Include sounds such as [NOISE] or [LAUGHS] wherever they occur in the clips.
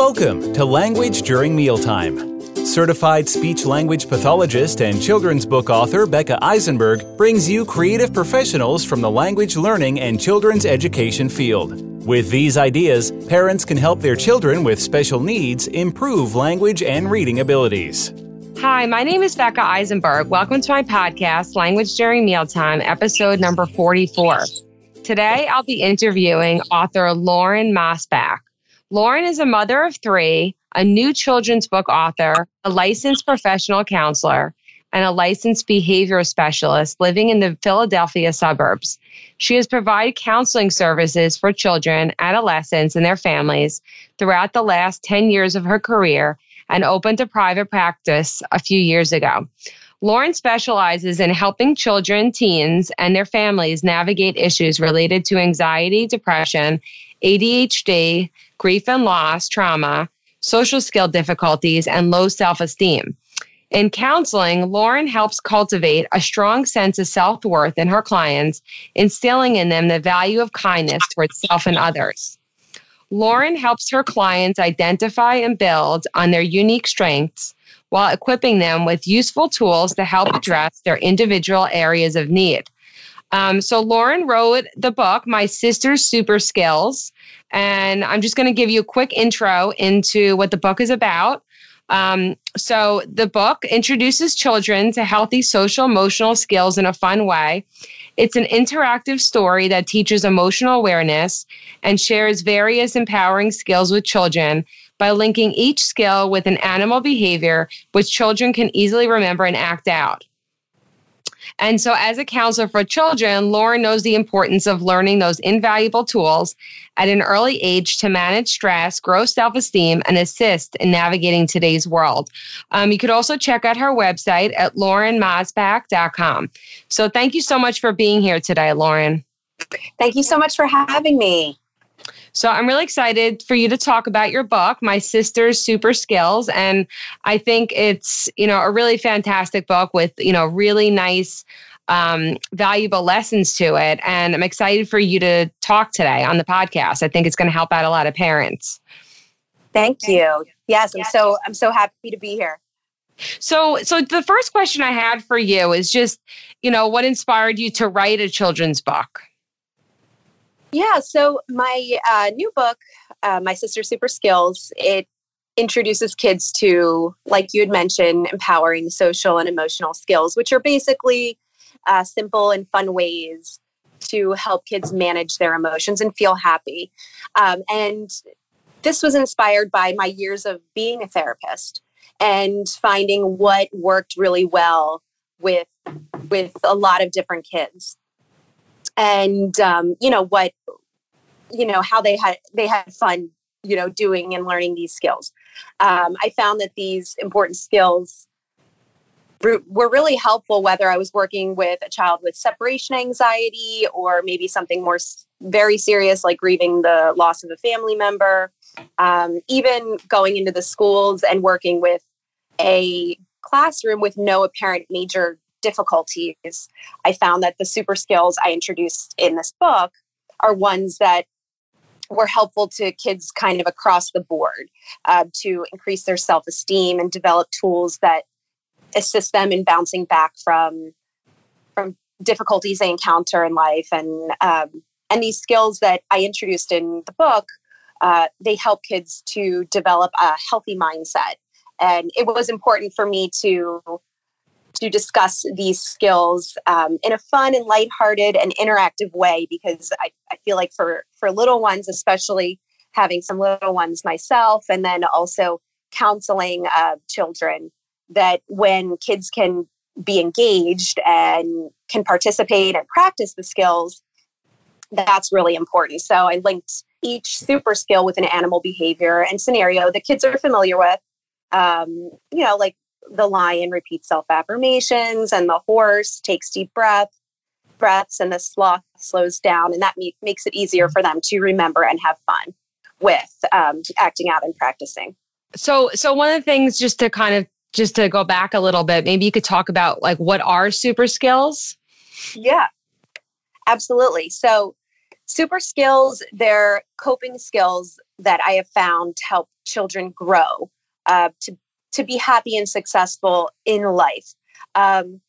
Welcome to Language During Mealtime. Certified speech language pathologist and children's book author Becca Eisenberg brings you creative professionals from the language learning and children's education field. With these ideas, parents can help their children with special needs improve language and reading abilities. Hi, my name is Becca Eisenberg. Welcome to my podcast, Language During Mealtime, episode number 44. Today, I'll be interviewing author Lauren Mosbach. Lauren is a mother of three, a new children's book author, a licensed professional counselor, and a licensed behavior specialist living in the Philadelphia suburbs. She has provided counseling services for children, adolescents, and their families throughout the last 10 years of her career and opened a private practice a few years ago. Lauren specializes in helping children, teens, and their families navigate issues related to anxiety, depression, ADHD, grief and loss, trauma, social skill difficulties, and low self esteem. In counseling, Lauren helps cultivate a strong sense of self worth in her clients, instilling in them the value of kindness towards self and others. Lauren helps her clients identify and build on their unique strengths while equipping them with useful tools to help address their individual areas of need. Um, so, Lauren wrote the book, My Sister's Super Skills. And I'm just going to give you a quick intro into what the book is about. Um, so, the book introduces children to healthy social emotional skills in a fun way. It's an interactive story that teaches emotional awareness and shares various empowering skills with children by linking each skill with an animal behavior which children can easily remember and act out. And so, as a counselor for children, Lauren knows the importance of learning those invaluable tools at an early age to manage stress, grow self esteem, and assist in navigating today's world. Um, you could also check out her website at laurenmosbach.com. So, thank you so much for being here today, Lauren. Thank you so much for having me. So I'm really excited for you to talk about your book, My Sister's Super Skills. And I think it's, you know, a really fantastic book with, you know, really nice, um, valuable lessons to it. And I'm excited for you to talk today on the podcast. I think it's going to help out a lot of parents. Thank you. Yes, I'm so I'm so happy to be here. So, so the first question I had for you is just, you know, what inspired you to write a children's book? Yeah, so my uh, new book, uh, My Sister Super Skills, it introduces kids to, like you had mentioned, empowering social and emotional skills, which are basically uh, simple and fun ways to help kids manage their emotions and feel happy. Um, and this was inspired by my years of being a therapist and finding what worked really well with with a lot of different kids and um, you know what you know how they had they had fun you know doing and learning these skills. Um, i found that these important skills were really helpful whether i was working with a child with separation anxiety or maybe something more very serious like grieving the loss of a family member. Um, even going into the schools and working with a classroom with no apparent major difficulties i found that the super skills i introduced in this book are ones that were helpful to kids kind of across the board uh, to increase their self esteem and develop tools that assist them in bouncing back from from difficulties they encounter in life. And um, and these skills that I introduced in the book uh, they help kids to develop a healthy mindset. And it was important for me to to discuss these skills um, in a fun and lighthearted and interactive way because I, I feel like for for little ones especially having some little ones myself and then also counseling uh, children that when kids can be engaged and can participate and practice the skills that's really important. So i linked each super skill with an animal behavior and scenario that kids are familiar with. Um, you know like the lion repeats self affirmations and the horse takes deep breath breaths and the sloth slows down. And that me- makes it easier for them to remember and have fun with um, acting out and practicing. So so one of the things just to kind of just to go back a little bit maybe you could talk about like what are super skills? Yeah absolutely. So super skills they're coping skills that I have found help children grow uh, to to be happy and successful in life. Um,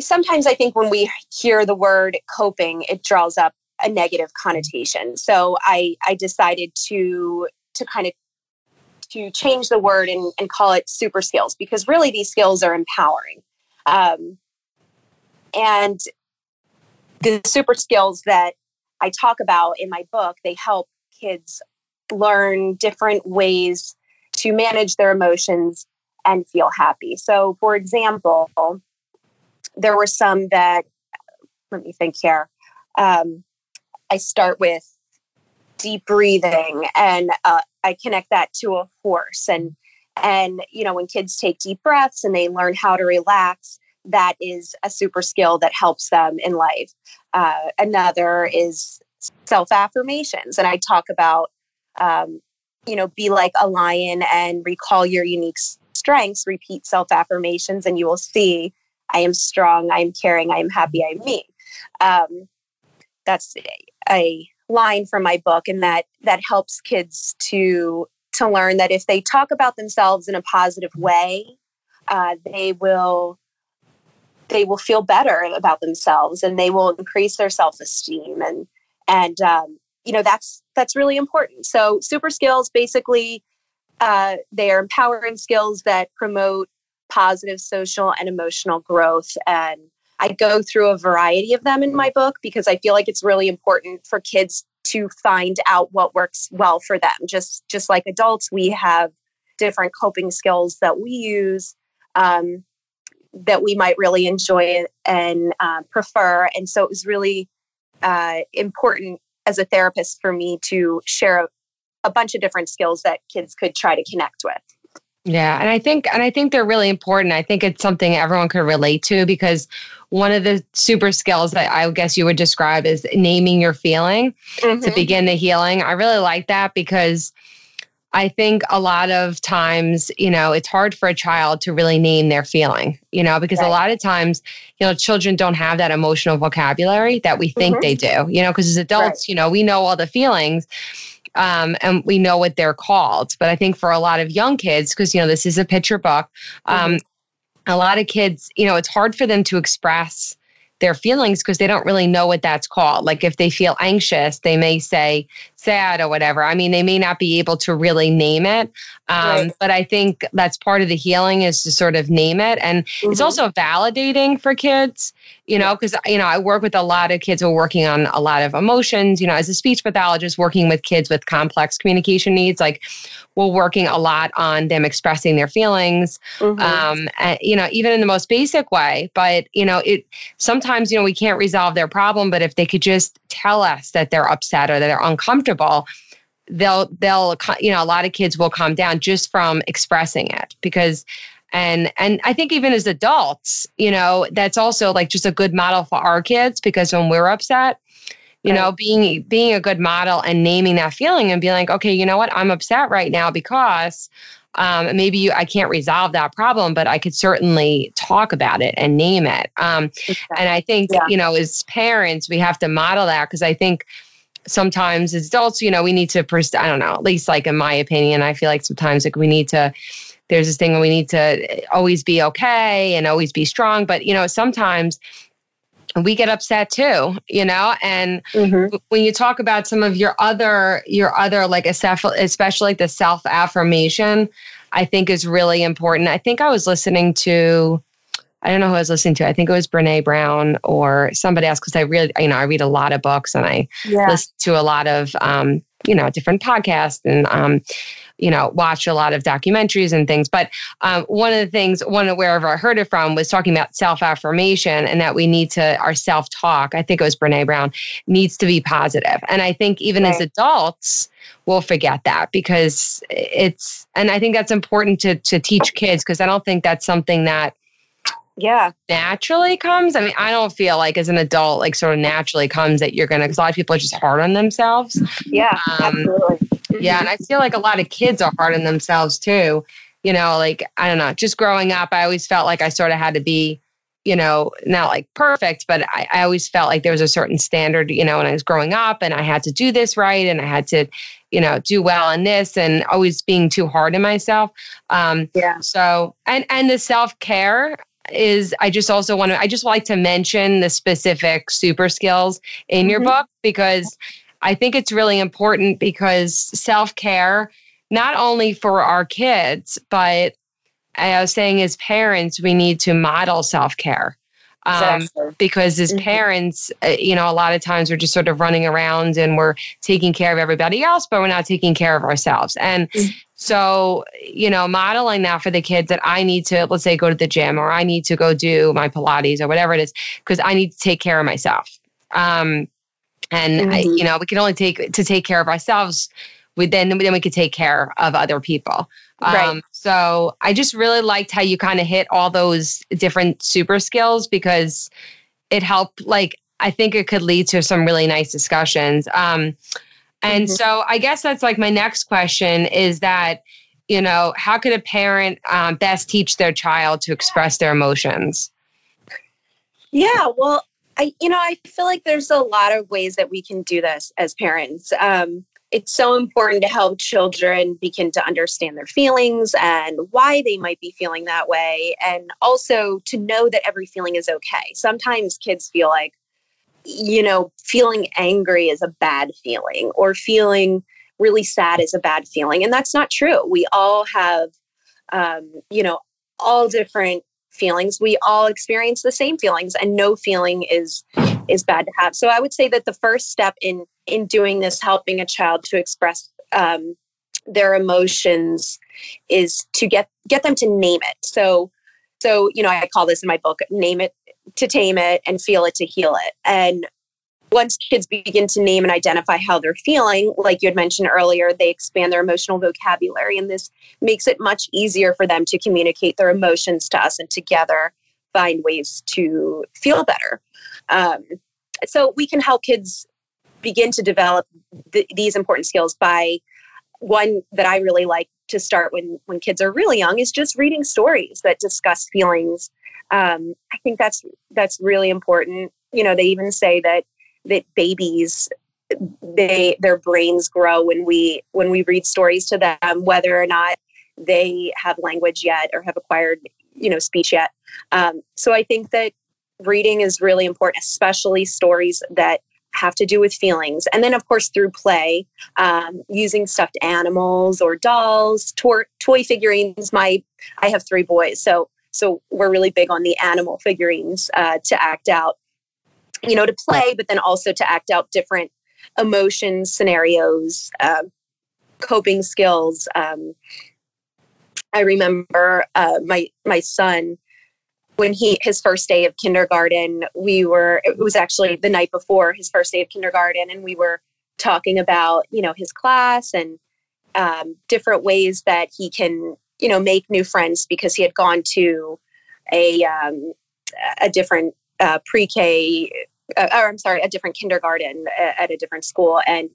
sometimes I think when we hear the word coping, it draws up a negative connotation. So I I decided to to kind of to change the word and, and call it super skills because really these skills are empowering. Um, and the super skills that I talk about in my book, they help kids learn different ways to manage their emotions and feel happy. So, for example, there were some that, let me think here. Um, I start with deep breathing and uh, I connect that to a horse. And, and, you know, when kids take deep breaths and they learn how to relax, that is a super skill that helps them in life. Uh, another is self affirmations. And I talk about, um, you know, be like a lion and recall your unique strengths, repeat self affirmations, and you will see I am strong, I am caring, I am happy, I am me. Um, that's a line from my book, and that that helps kids to to learn that if they talk about themselves in a positive way, uh, they will they will feel better about themselves and they will increase their self-esteem and and um, you know that's that's really important. So super skills basically uh, they are empowering skills that promote positive social and emotional growth. And i go through a variety of them in my book because i feel like it's really important for kids to find out what works well for them. Just just like adults we have different coping skills that we use um, that we might really enjoy and uh, prefer. And so it was really uh, important as a therapist for me to share a, a bunch of different skills that kids could try to connect with. Yeah, and I think and I think they're really important. I think it's something everyone could relate to because one of the super skills that I guess you would describe is naming your feeling mm-hmm. to begin the healing. I really like that because I think a lot of times, you know, it's hard for a child to really name their feeling, you know, because right. a lot of times, you know, children don't have that emotional vocabulary that we think mm-hmm. they do, you know, because as adults, right. you know, we know all the feelings um, and we know what they're called. But I think for a lot of young kids, because, you know, this is a picture book, um, mm-hmm. a lot of kids, you know, it's hard for them to express their feelings because they don't really know what that's called. Like if they feel anxious, they may say sad or whatever. I mean, they may not be able to really name it. Um, right. But I think that's part of the healing is to sort of name it. And mm-hmm. it's also validating for kids, you know, because, you know, I work with a lot of kids who are working on a lot of emotions, you know, as a speech pathologist, working with kids with complex communication needs. Like we're working a lot on them expressing their feelings, mm-hmm. um, and, you know, even in the most basic way. But, you know, it sometimes, you know, we can't resolve their problem, but if they could just tell us that they're upset or that they're uncomfortable, they'll, they'll, you know, a lot of kids will calm down just from expressing it because and and i think even as adults you know that's also like just a good model for our kids because when we're upset you right. know being being a good model and naming that feeling and being like okay you know what i'm upset right now because um, maybe you, I can't resolve that problem, but I could certainly talk about it and name it. Um, exactly. And I think, yeah. you know, as parents, we have to model that because I think sometimes as adults, you know, we need to, pers- I don't know, at least like in my opinion, I feel like sometimes like we need to, there's this thing where we need to always be okay and always be strong. But, you know, sometimes we get upset too you know and mm-hmm. when you talk about some of your other your other like especially like the self affirmation i think is really important i think i was listening to I don't know who I was listening to. I think it was Brene Brown or somebody else because I really, you know, I read a lot of books and I yeah. listen to a lot of, um, you know, different podcasts and um, you know, watch a lot of documentaries and things. But um, one of the things, one of wherever I heard it from was talking about self affirmation and that we need to, our self talk, I think it was Brene Brown, needs to be positive. And I think even right. as adults, we'll forget that because it's, and I think that's important to, to teach kids because I don't think that's something that yeah naturally comes i mean i don't feel like as an adult like sort of naturally comes that you're gonna because a lot of people are just hard on themselves yeah um, absolutely yeah and i feel like a lot of kids are hard on themselves too you know like i don't know just growing up i always felt like i sort of had to be you know, not like perfect, but I, I always felt like there was a certain standard, you know, when I was growing up and I had to do this right and I had to, you know, do well in this and always being too hard on myself. Um, yeah. So, and, and the self care, is I just also want to I just like to mention the specific super skills in mm-hmm. your book because I think it's really important because self-care not only for our kids but I was saying as parents we need to model self-care um, exactly. because as mm-hmm. parents, uh, you know, a lot of times we're just sort of running around and we're taking care of everybody else, but we're not taking care of ourselves. And mm-hmm. so, you know, modeling that for the kids that I need to, let's say, go to the gym or I need to go do my Pilates or whatever it is, because I need to take care of myself. Um, and mm-hmm. I, you know, we can only take to take care of ourselves. We then then we could take care of other people. Right. Um, so I just really liked how you kind of hit all those different super skills because it helped. Like I think it could lead to some really nice discussions. Um, and mm-hmm. so I guess that's like my next question is that you know how could a parent um, best teach their child to express their emotions? Yeah, well, I you know I feel like there's a lot of ways that we can do this as parents. Um, it's so important to help children begin to understand their feelings and why they might be feeling that way and also to know that every feeling is okay sometimes kids feel like you know feeling angry is a bad feeling or feeling really sad is a bad feeling and that's not true we all have um, you know all different feelings. We all experience the same feelings and no feeling is is bad to have. So i would say that the first step in in doing this helping a child to express um, their emotions is to get get them to name it. So so you know i call this in my book name it to tame it and feel it to heal it. And once kids begin to name and identify how they're feeling, like you had mentioned earlier, they expand their emotional vocabulary. And this makes it much easier for them to communicate their emotions to us and together find ways to feel better. Um, so we can help kids begin to develop th- these important skills by one that I really like to start when when kids are really young is just reading stories that discuss feelings. Um, I think that's that's really important. You know, they even say that that babies they their brains grow when we when we read stories to them whether or not they have language yet or have acquired you know speech yet. Um, so i think that reading is really important especially stories that have to do with feelings. And then of course through play um, using stuffed animals or dolls tor- toy figurines. My i have three boys so so we're really big on the animal figurines uh, to act out you know, to play, but then also to act out different emotions, scenarios, uh, coping skills. Um, I remember uh, my my son when he his first day of kindergarten. We were it was actually the night before his first day of kindergarten, and we were talking about you know his class and um, different ways that he can you know make new friends because he had gone to a um, a different uh, pre-K, uh, or I'm sorry, a different kindergarten at a different school, and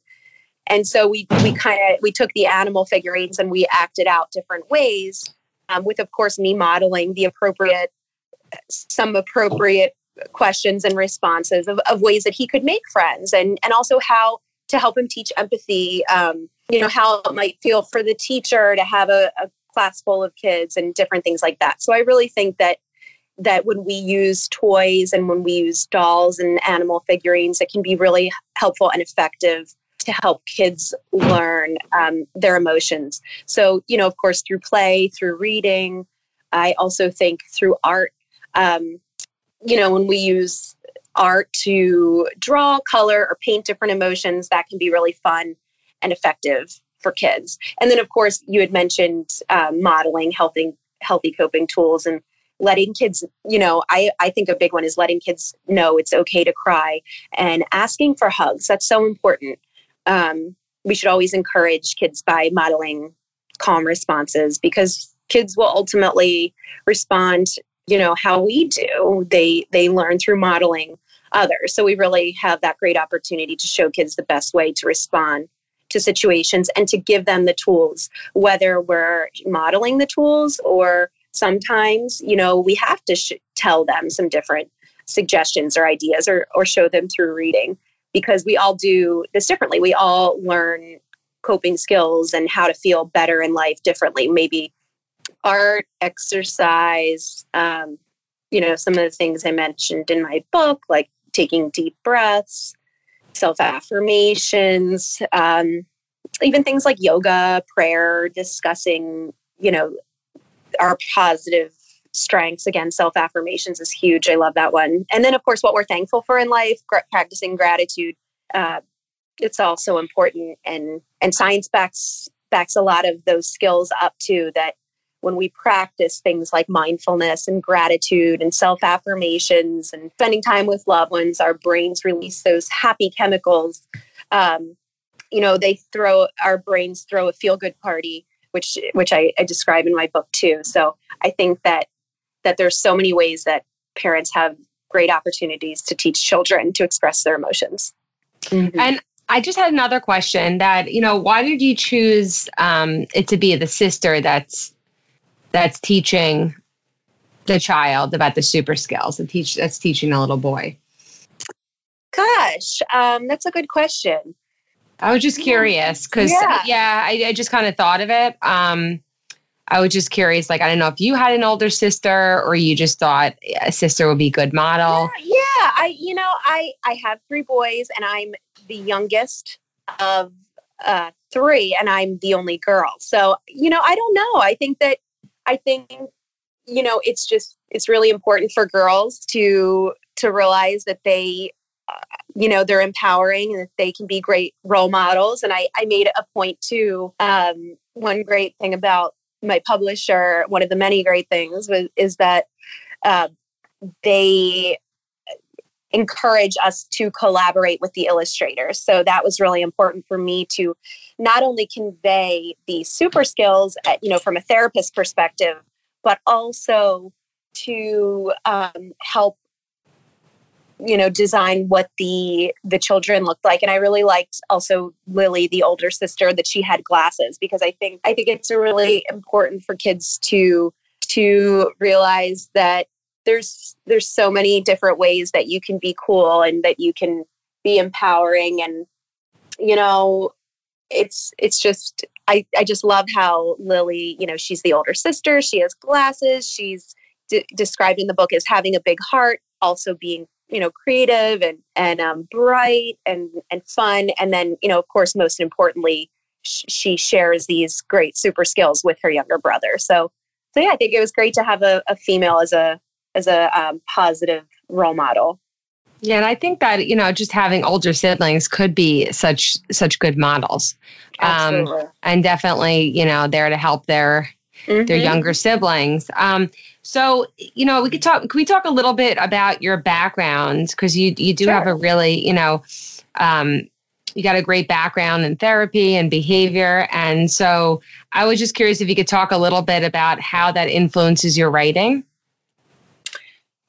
and so we we kind of we took the animal figurines and we acted out different ways, um, with of course me modeling the appropriate some appropriate questions and responses of, of ways that he could make friends and and also how to help him teach empathy um, you know how it might feel for the teacher to have a, a class full of kids and different things like that. So i really think that that when we use toys and when we use dolls and animal figurines, it can be really helpful and effective to help kids learn um, their emotions. So, you know, of course, through play, through reading, I also think through art. Um, you know, when we use art to draw, color, or paint different emotions, that can be really fun and effective for kids. And then, of course, you had mentioned um, modeling, healthy, healthy coping tools, and letting kids you know i i think a big one is letting kids know it's okay to cry and asking for hugs. That's so important. Um, we should always encourage kids by modeling calm responses because kids will ultimately respond you know how we do. They they learn through modeling others. So we really have that great opportunity to show kids the best way to respond to situations and to give them the tools whether we're modeling the tools or sometimes, you know, we have to sh- tell them some different suggestions or ideas or, or show them through reading because we all do this differently. We all learn coping skills and how to feel better in life differently. Maybe art, exercise, um, you know, some of the things I mentioned in my book, like taking deep breaths, self affirmations, um, even things like yoga, prayer, discussing, you know, our positive strengths. Again, self affirmations is huge. I love that one. And then, of course, what we're thankful for in life, practicing gratitude. Uh, it's also important, and and science backs backs a lot of those skills up too. That when we practice things like mindfulness and gratitude and self affirmations and spending time with loved ones, our brains release those happy chemicals. Um, you know, they throw our brains throw a feel good party, which which I, I describe in my book too. So I think that that there's so many ways that parents have great opportunities to teach children to express their emotions. Mm-hmm. And I just had another question that, you know, why did you choose um, it to be the sister that's that's teaching the child about the super skills and teach that's teaching a little boy? Gosh, um, that's a good question. I was just curious because yeah. yeah, I, I just kind of thought of it. Um, I was just curious, like I don't know if you had an older sister or you just thought a sister would be a good model. Yeah, yeah, I you know I I have three boys and I'm the youngest of uh, three and I'm the only girl. So you know I don't know. I think that I think you know it's just it's really important for girls to to realize that they you know they're empowering and that they can be great role models and i i made a point to um, one great thing about my publisher one of the many great things was is that uh, they encourage us to collaborate with the illustrators. So that was really important for me to not only convey the super skills, at, you know, from a therapist perspective, but also to um, help you know design what the the children looked like. And i really liked also lily the older sister that she had glasses because i think i think it's really important for kids to to realize that there's there's so many different ways that you can be cool and that you can be empowering. And you know it's it's just i i just love how lily you know she's the older sister. She has glasses. She's d- described in the book as having a big heart also being you know creative and and um, bright and and fun and then you know of course most importantly sh- she shares these great super skills with her younger brother so so yeah i think it was great to have a, a female as a as a um, positive role model. Yeah, and I think that you know just having older siblings could be such such good models, um, and definitely you know there to help their mm-hmm. their younger siblings. Um, so you know we could talk. Can we talk a little bit about your background because you you do sure. have a really you know um, you got a great background in therapy and behavior, and so I was just curious if you could talk a little bit about how that influences your writing.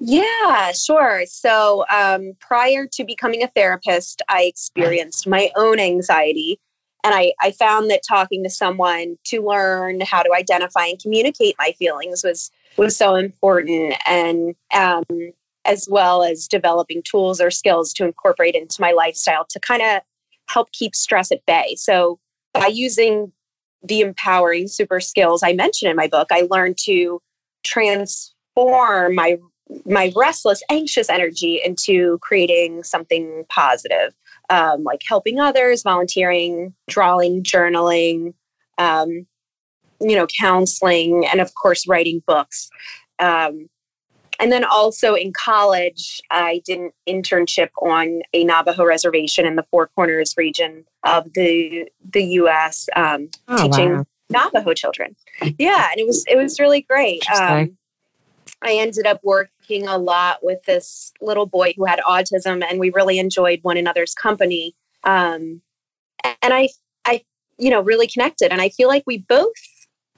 Yeah, sure. So um, prior to becoming a therapist, I experienced my own anxiety. And I, I found that talking to someone to learn how to identify and communicate my feelings was was so important. And um, as well as developing tools or skills to incorporate into my lifestyle to kind of help keep stress at bay. So by using the empowering super skills I mentioned in my book, I learned to transform my my restless, anxious energy into creating something positive, um, like helping others, volunteering, drawing, journaling, um, you know, counseling, and of course, writing books. Um, and then also in college, I did an internship on a Navajo reservation in the Four Corners region of the the U.S. Um, oh, teaching wow. Navajo children. Yeah, and it was it was really great. Um, I ended up working a lot with this little boy who had autism, and we really enjoyed one another's company. Um, and I, I, you know, really connected. And I feel like we both,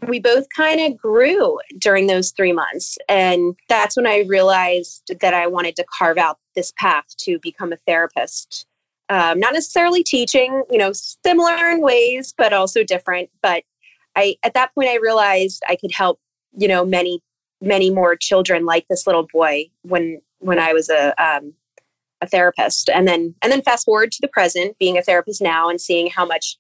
we both kind of grew during those three months. And that's when I realized that I wanted to carve out this path to become a therapist. Um, not necessarily teaching, you know, similar in ways, but also different. But I, at that point, I realized I could help, you know, many many more children like this little boy when when I was a um, a therapist, and then and then fast forward to the present, being a therapist now, and seeing how much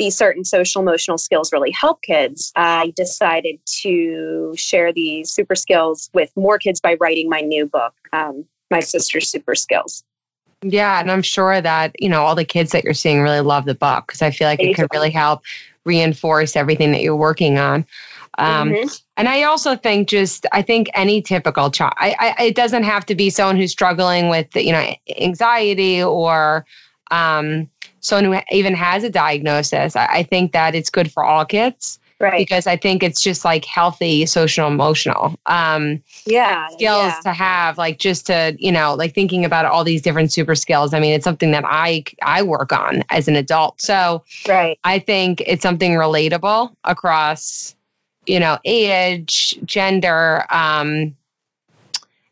these certain social emotional skills really help kids. I decided to share these super skills with more kids by writing my new book, um, My Sister's Super Skills. Yeah, and I'm sure that you know all the kids that you're seeing really love the book because I feel like it could really help reinforce everything that you're working on. Um, mm-hmm. And I also think just I think any typical child, I, I, it doesn't have to be someone who's struggling with you know anxiety or um, someone who even has a diagnosis. I, I think that it's good for all kids. Right. Because I think it's just like healthy social emotional um, yeah skills yeah. to have, like just to you know, like thinking about all these different super skills. I mean, it's something that I I work on as an adult. So right. I think it's something relatable across you know, age, gender, um,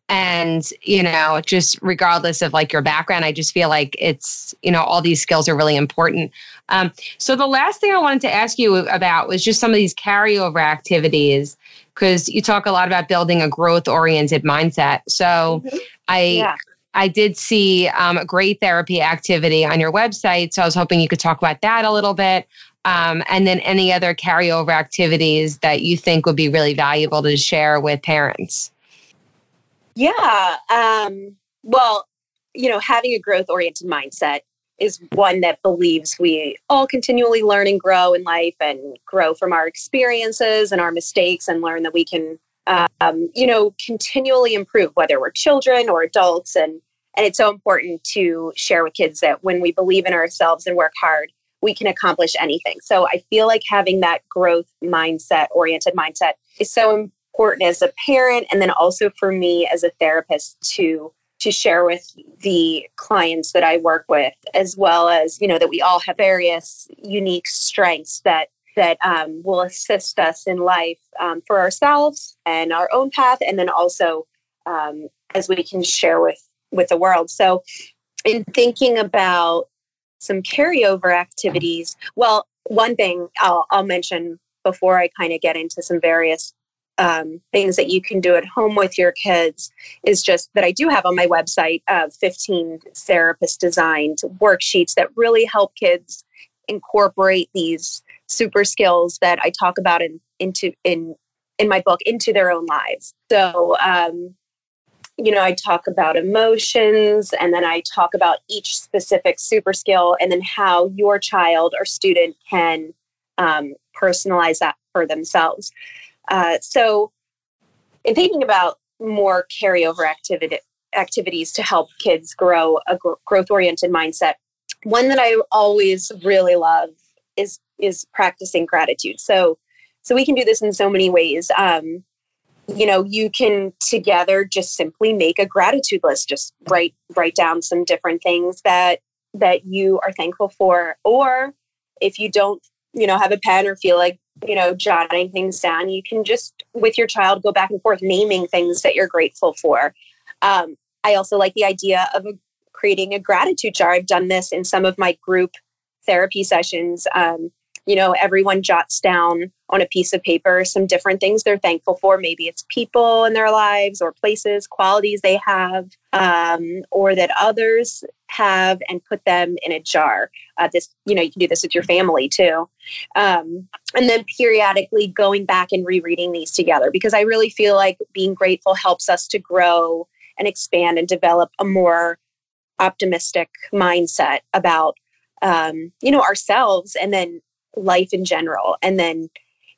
and you know just regardless of like your background i just feel like it's you know all these skills are really important um, so the last thing i wanted to ask you about was just some of these carryover activities because you talk a lot about building a growth oriented mindset so mm-hmm. i yeah. I did see um, a great therapy activity on your website. So I was hoping you could talk about that a little bit. Um, and then any other carryover activities that you think would be really valuable to share with parents. Yeah. Um, well, you know, having a growth oriented mindset is one that believes we all continually learn and grow in life and grow from our experiences and our mistakes and learn that we can, um, you know, continually improve, whether we're children or adults. And, and it's so important to share with kids that when we believe in ourselves and work hard, we can accomplish anything. So I feel like having that growth mindset, oriented mindset is so important as a parent and then also for me as a therapist to to share with the clients that I work with as well as, you know, that we all have various unique strengths that that um, will assist us in life um, for ourselves and our own path and then also um, as we can share with with the world so in thinking about some carryover activities. Well, one thing I'll, I'll mention before I kind of get into some various um, things that you can do at home with your kids is just that I do have on my website uh, 15 therapist designed worksheets that really help kids incorporate these super skills that I talk about in into in in my book into their own lives. So um, you know, I talk about emotions and then I talk about each specific super skill and then how your child or student can um, personalize that for themselves. Uh, so, in thinking about more carryover activity, activities to help kids grow a gr- growth oriented mindset, one that I always really love is is practicing gratitude. So, so we can do this in so many ways. Um, you know you can together just simply make a gratitude list just write write down some different things that that you are thankful for or if you don't you know have a pen or feel like you know jotting things down you can just with your child go back and forth naming things that you're grateful for. Um, i also like the idea of a, creating a gratitude jar. I've done this in some of my group therapy sessions um, you know, everyone jots down on a piece of paper some different things they're thankful for. Maybe it's people in their lives or places, qualities they have, um, or that others have, and put them in a jar. Uh, this, you know, you can do this with your family too. Um, and then periodically going back and rereading these together because I really feel like being grateful helps us to grow and expand and develop a more optimistic mindset about um, you know ourselves and then life in general. And then,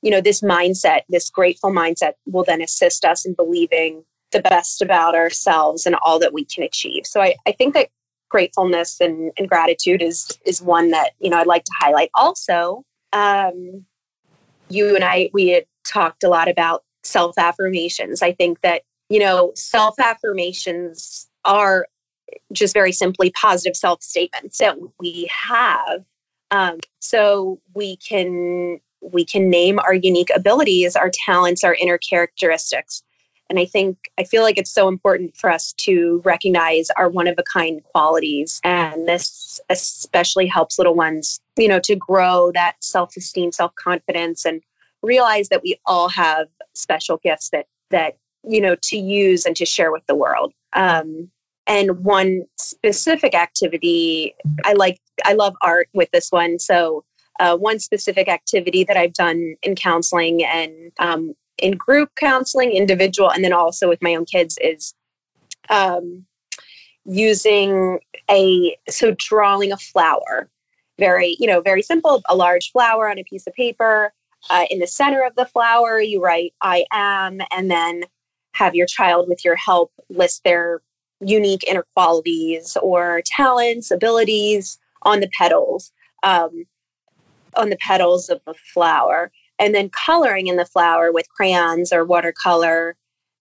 you know, this mindset, this grateful mindset will then assist us in believing the best about ourselves and all that we can achieve. So I, I think that gratefulness and, and gratitude is is one that, you know, I'd like to highlight. Also, um, you and I we had talked a lot about self affirmations. I think that, you know, self affirmations are just very simply positive self statements that we have um, so we can we can name our unique abilities, our talents, our inner characteristics. And I think I feel like it's so important for us to recognize our one of a kind qualities. And this especially helps little ones, you know, to grow that self esteem, self confidence, and realize that we all have special gifts that that you know, to use and to share with the world. Um, and one specific activity, I like, I love art with this one. So, uh, one specific activity that I've done in counseling and um, in group counseling, individual, and then also with my own kids is um, using a so drawing a flower very you know very simple a large flower on a piece of paper uh, in the center of the flower you write i am and then have your child with your help list their unique inner qualities or talents abilities on the petals um, on the petals of the flower. And then coloring in the flower with crayons or watercolor.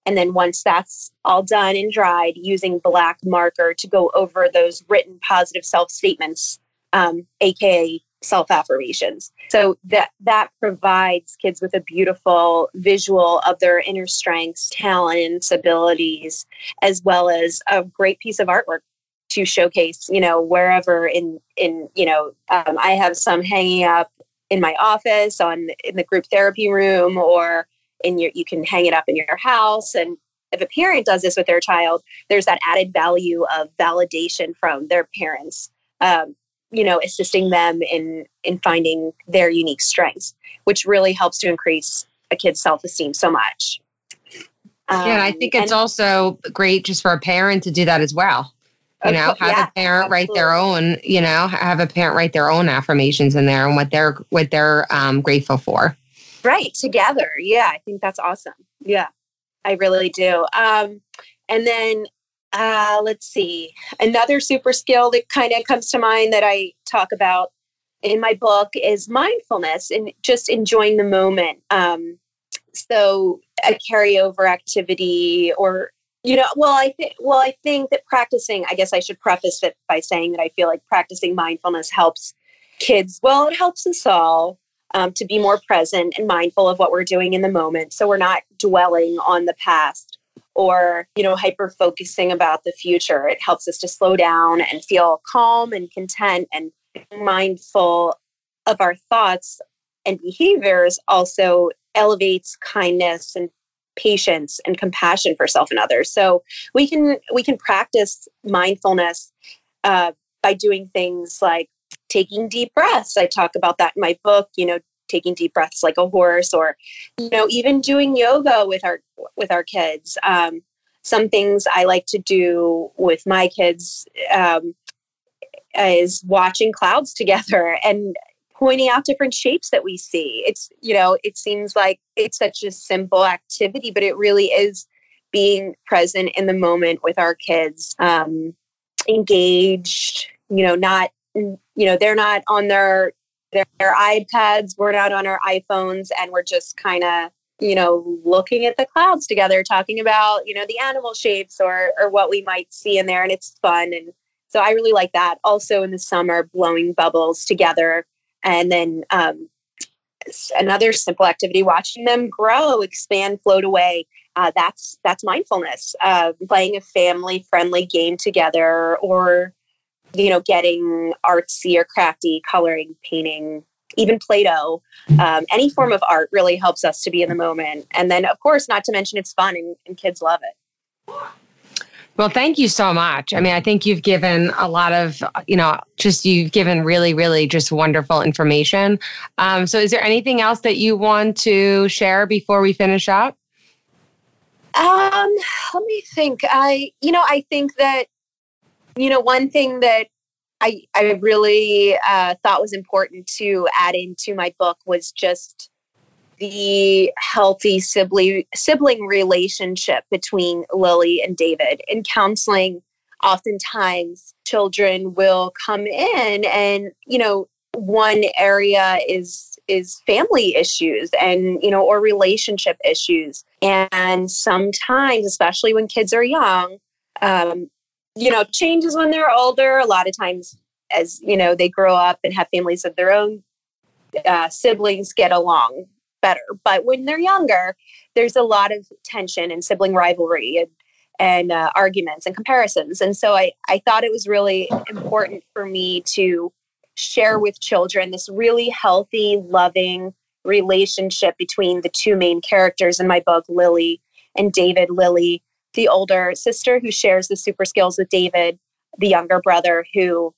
And then once that's all done and dried, using black marker to go over those written positive self statements, um, aka self affirmations. So that that provides kids with a beautiful visual of their inner strengths, talents, abilities, as well as a great piece of artwork to showcase. You know, wherever in in you know, um, I have some hanging up in my office on in the group therapy room or in your you can hang it up in your house and if a parent does this with their child there's that added value of validation from their parents um, you know assisting them in in finding their unique strengths which really helps to increase a kid's self-esteem so much um, yeah i think it's and, also great just for a parent to do that as well you know have yeah, a parent absolutely. write their own you know have a parent write their own affirmations in there and what they're what they're um, grateful for Right, together. Yeah, I think that's awesome. Yeah, I really do. Um, and then uh, let's see, another super skill that kind of comes to mind that I talk about in my book is mindfulness and just enjoying the moment. Um, so a carryover activity or you know well i think well i think that practicing i guess i should preface it by saying that i feel like practicing mindfulness helps kids well it helps us all um, to be more present and mindful of what we're doing in the moment. So we're not dwelling on the past or, you know, hyper focusing about the future. It helps us to slow down and feel calm and content and mindful of our thoughts and behaviors also elevates kindness and patience and compassion for self and others so we can we can practice mindfulness uh, by doing things like taking deep breaths. I talk about that in my book, you know, taking deep breaths like a horse or you know even doing yoga with our with our kids. Um, some things i like to do with my kids um, is watching clouds [LAUGHS] together and pointing out different shapes that we see. It's you know it seems like it's such a simple activity but it really is being present in the moment with our kids um, engaged you know not you know they're not on their their, their ipads we're not on our iphones and we're just kind of you know looking at the clouds together talking about you know the animal shapes or or what we might see in there and it's fun and so i really like that. Also in the summer blowing bubbles together and then um, another simple activity watching them grow expand float away. Uh, that's that's mindfulness uh, playing a family friendly game together or you know, getting artsy or crafty, coloring, painting, even Play Doh, um, any form of art really helps us to be in the moment. And then, of course, not to mention it's fun and, and kids love it. Well, thank you so much. I mean, I think you've given a lot of, you know, just you've given really, really just wonderful information. Um, so, is there anything else that you want to share before we finish up? Um, let me think. I, you know, I think that you know, one thing that I, I really uh, thought was important to add into my book was just the healthy sibling sibling relationship between Lily and David. In counseling, oftentimes children will come in and, you know, one area is is family issues and you know or relationship issues and sometimes especially when kids are young um, you know, changes when they're older. A lot of times, as you know, they grow up and have families of their own, uh, siblings get along better. But when they're younger, there's a lot of tension and sibling rivalry and and uh, arguments and comparisons. And so I I thought it was really important for me to share with children this really healthy, loving relationship between the two main characters in my book, Lily and David Lily, the older sister who shares the super skills with David, the younger brother who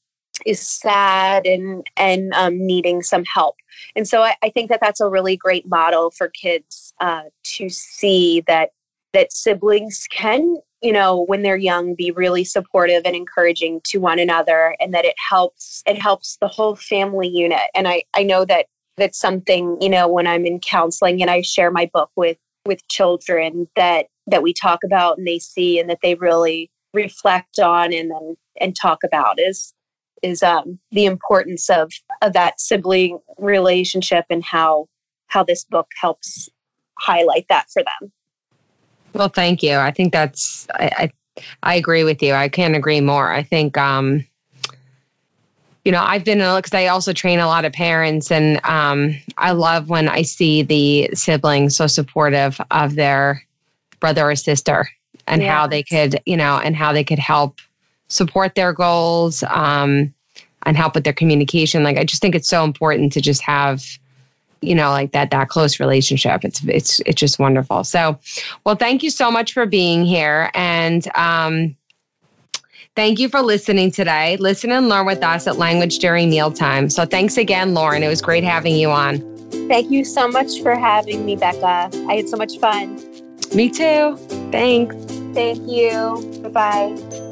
is sad and and um, needing some help. And so I, I, think that that's a really great model for kids uh, to see that that siblings can, you know, when they're young, be really supportive and encouraging to one another, and that it helps it helps the whole family unit. And I I know that that's something you know when I'm in counseling and I share my book with with children that that we talk about and they see and that they really reflect on and then and talk about is is um, the importance of of that sibling relationship and how how this book helps highlight that for them. Well, thank you. I think that's I I, I agree with you. I can't agree more. I think um, you know I've been because I also train a lot of parents, and um, I love when I see the siblings so supportive of their brother or sister and yeah. how they could you know and how they could help support their goals um, and help with their communication. Like I just think it's so important to just have you know like that that close relationship. It's it's it's just wonderful. So well thank you so much for being here. And um thank you for listening today. Listen and learn with us at language during mealtime. So thanks again lauren. It was great having you on. Thank you so much for having me becca. I had so much fun me too. Thanks. Thank you. Bye bye